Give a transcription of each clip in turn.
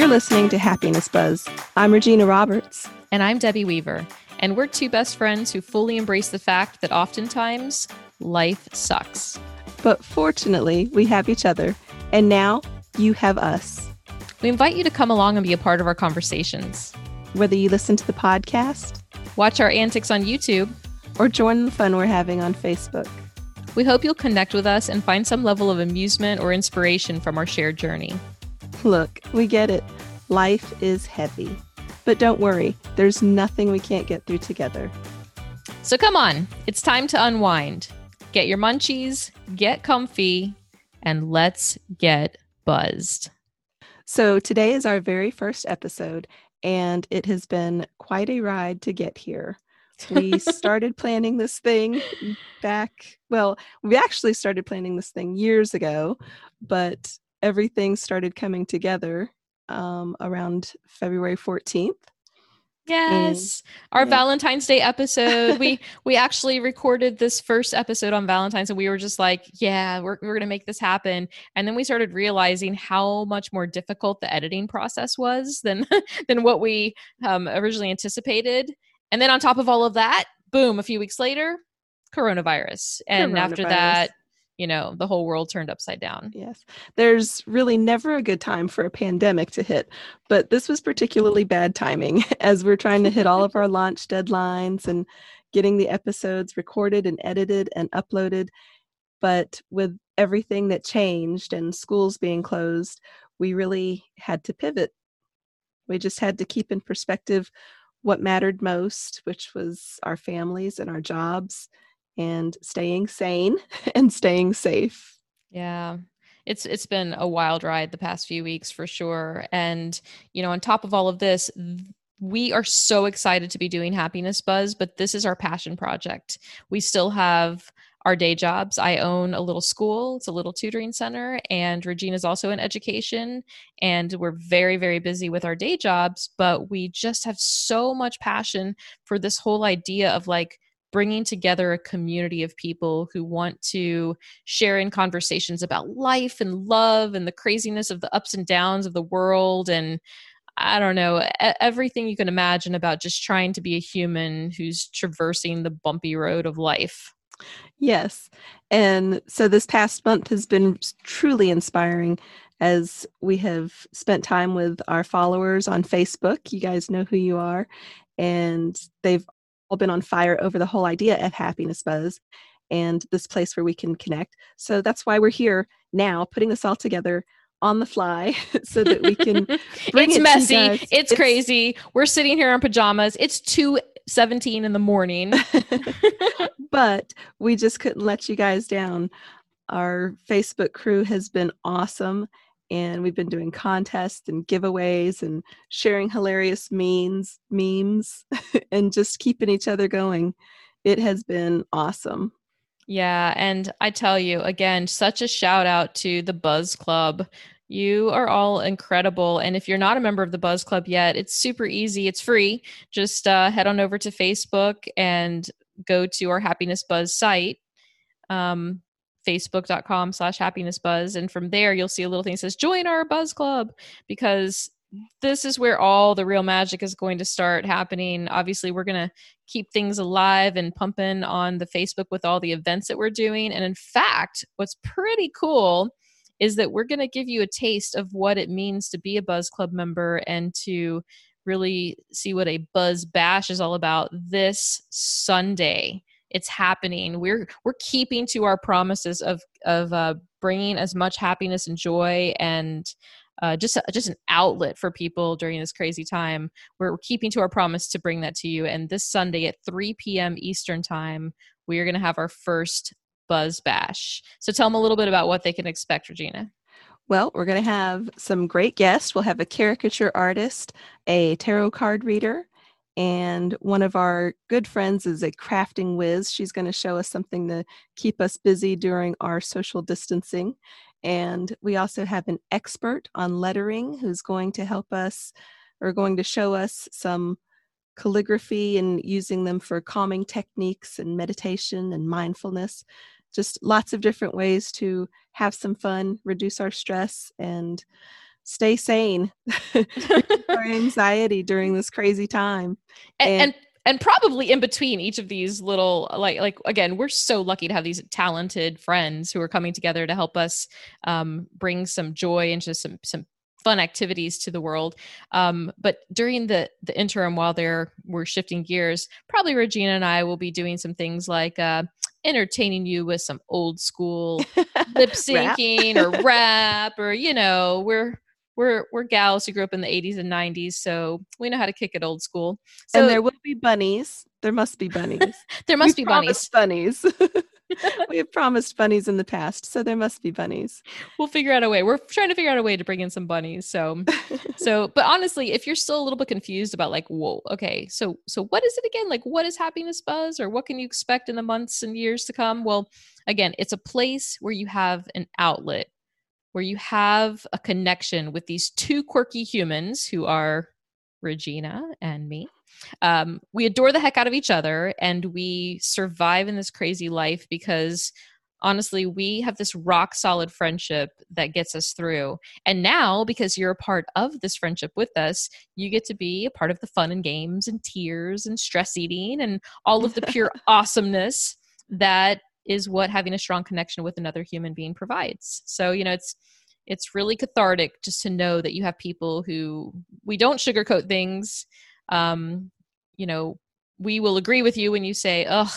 You're listening to Happiness Buzz. I'm Regina Roberts. And I'm Debbie Weaver. And we're two best friends who fully embrace the fact that oftentimes life sucks. But fortunately, we have each other. And now you have us. We invite you to come along and be a part of our conversations. Whether you listen to the podcast, watch our antics on YouTube, or join the fun we're having on Facebook. We hope you'll connect with us and find some level of amusement or inspiration from our shared journey. Look, we get it. Life is heavy. But don't worry, there's nothing we can't get through together. So come on, it's time to unwind. Get your munchies, get comfy, and let's get buzzed. So today is our very first episode, and it has been quite a ride to get here. We started planning this thing back, well, we actually started planning this thing years ago, but everything started coming together um, around February 14th. Yes. Our yeah. Valentine's Day episode. we we actually recorded this first episode on Valentine's and we were just like, yeah, we're we're going to make this happen. And then we started realizing how much more difficult the editing process was than than what we um, originally anticipated. And then on top of all of that, boom, a few weeks later, coronavirus. And coronavirus. after that, you know, the whole world turned upside down. Yes. There's really never a good time for a pandemic to hit, but this was particularly bad timing as we're trying to hit all of our launch deadlines and getting the episodes recorded and edited and uploaded. But with everything that changed and schools being closed, we really had to pivot. We just had to keep in perspective what mattered most, which was our families and our jobs and staying sane and staying safe. Yeah. It's it's been a wild ride the past few weeks for sure. And you know, on top of all of this, we are so excited to be doing Happiness Buzz, but this is our passion project. We still have our day jobs. I own a little school, it's a little tutoring center, and Regina's also in education. And we're very, very busy with our day jobs, but we just have so much passion for this whole idea of like bringing together a community of people who want to share in conversations about life and love and the craziness of the ups and downs of the world and I don't know, everything you can imagine about just trying to be a human who's traversing the bumpy road of life. Yes. And so this past month has been truly inspiring as we have spent time with our followers on Facebook. You guys know who you are. And they've all been on fire over the whole idea of happiness buzz and this place where we can connect. So that's why we're here now, putting this all together on the fly so that we can it's it messy. it's, it's, crazy. We're sitting here in pajamas. It's 2 17 in the morning. But we just couldn't let you guys down. Our facebook crew has been awesome and we've been doing contests and giveaways and sharing hilarious memes memes and just keeping each other going it has been awesome yeah and i tell you again such a shout out to the buzz club you are all incredible. And if you're not a member of the Buzz Club yet, it's super easy. It's free. Just uh, head on over to Facebook and go to our Happiness Buzz site. Um, facebook.com slash happiness buzz. And from there you'll see a little thing that says join our buzz club because this is where all the real magic is going to start happening. Obviously we're going to keep things alive and pumping on the facebook with all the events that we're doing. And in fact what's pretty cool is that we're going to give you a taste of what it means to be a buzz club member and to really see what a buzz bash is all about this sunday it's happening we're we're keeping to our promises of of uh, bringing as much happiness and joy and uh, just just an outlet for people during this crazy time. We're, we're keeping to our promise to bring that to you. And this Sunday at 3 p.m. Eastern time, we are going to have our first Buzz Bash. So tell them a little bit about what they can expect, Regina. Well, we're going to have some great guests. We'll have a caricature artist, a tarot card reader, and one of our good friends is a crafting whiz. She's going to show us something to keep us busy during our social distancing. And we also have an expert on lettering who's going to help us or going to show us some calligraphy and using them for calming techniques and meditation and mindfulness. Just lots of different ways to have some fun, reduce our stress, and stay sane our anxiety during this crazy time. And, and, and and probably in between each of these little like like again we're so lucky to have these talented friends who are coming together to help us um, bring some joy into some some fun activities to the world. Um, but during the the interim while they're we're shifting gears probably regina and i will be doing some things like uh, entertaining you with some old school lip syncing or rap or you know we're we're we're gals who grew up in the 80s and 90s so we know how to kick it old school. So and there will be bunnies. There must be bunnies. There must we be bunnies. bunnies. We have promised bunnies in the past so there must be bunnies. We'll figure out a way. We're trying to figure out a way to bring in some bunnies so so but honestly if you're still a little bit confused about like whoa okay so so what is it again? Like what is happiness buzz or what can you expect in the months and years to come? Well again it's a place where you have an outlet where you have a connection with these two quirky humans who are Regina and me. Um, we adore the heck out of each other and we survive in this crazy life because honestly, we have this rock solid friendship that gets us through. And now, because you're a part of this friendship with us, you get to be a part of the fun and games and tears and stress eating and all of the pure awesomeness that is what having a strong connection with another human being provides. So, you know, it's it's really cathartic just to know that you have people who we don't sugarcoat things. Um, you know, we will agree with you when you say, "Ugh,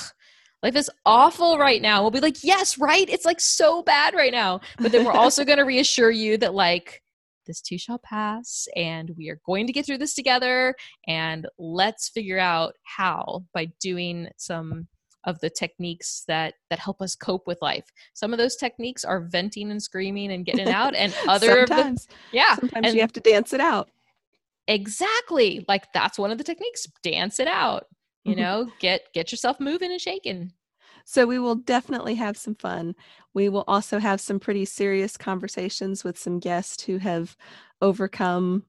life is awful right now." We'll be like, "Yes, right. It's like so bad right now." But then we're also going to reassure you that like this too shall pass and we are going to get through this together and let's figure out how by doing some of the techniques that that help us cope with life. Some of those techniques are venting and screaming and getting out, and other sometimes, the, yeah, sometimes and you have to dance it out. Exactly, like that's one of the techniques. Dance it out. You mm-hmm. know, get get yourself moving and shaking. So we will definitely have some fun. We will also have some pretty serious conversations with some guests who have overcome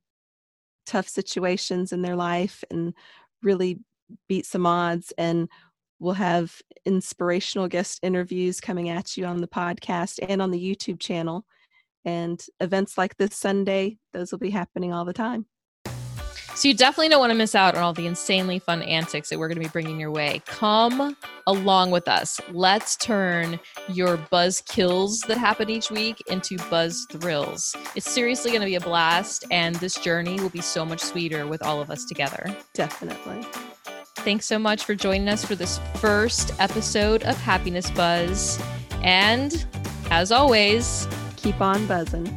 tough situations in their life and really beat some odds and We'll have inspirational guest interviews coming at you on the podcast and on the YouTube channel. And events like this Sunday, those will be happening all the time. So you definitely don't want to miss out on all the insanely fun antics that we're going to be bringing your way. Come along with us. Let's turn your buzz kills that happen each week into buzz thrills. It's seriously going to be a blast, and this journey will be so much sweeter with all of us together. Definitely. Thanks so much for joining us for this first episode of Happiness Buzz. And as always, keep on buzzing.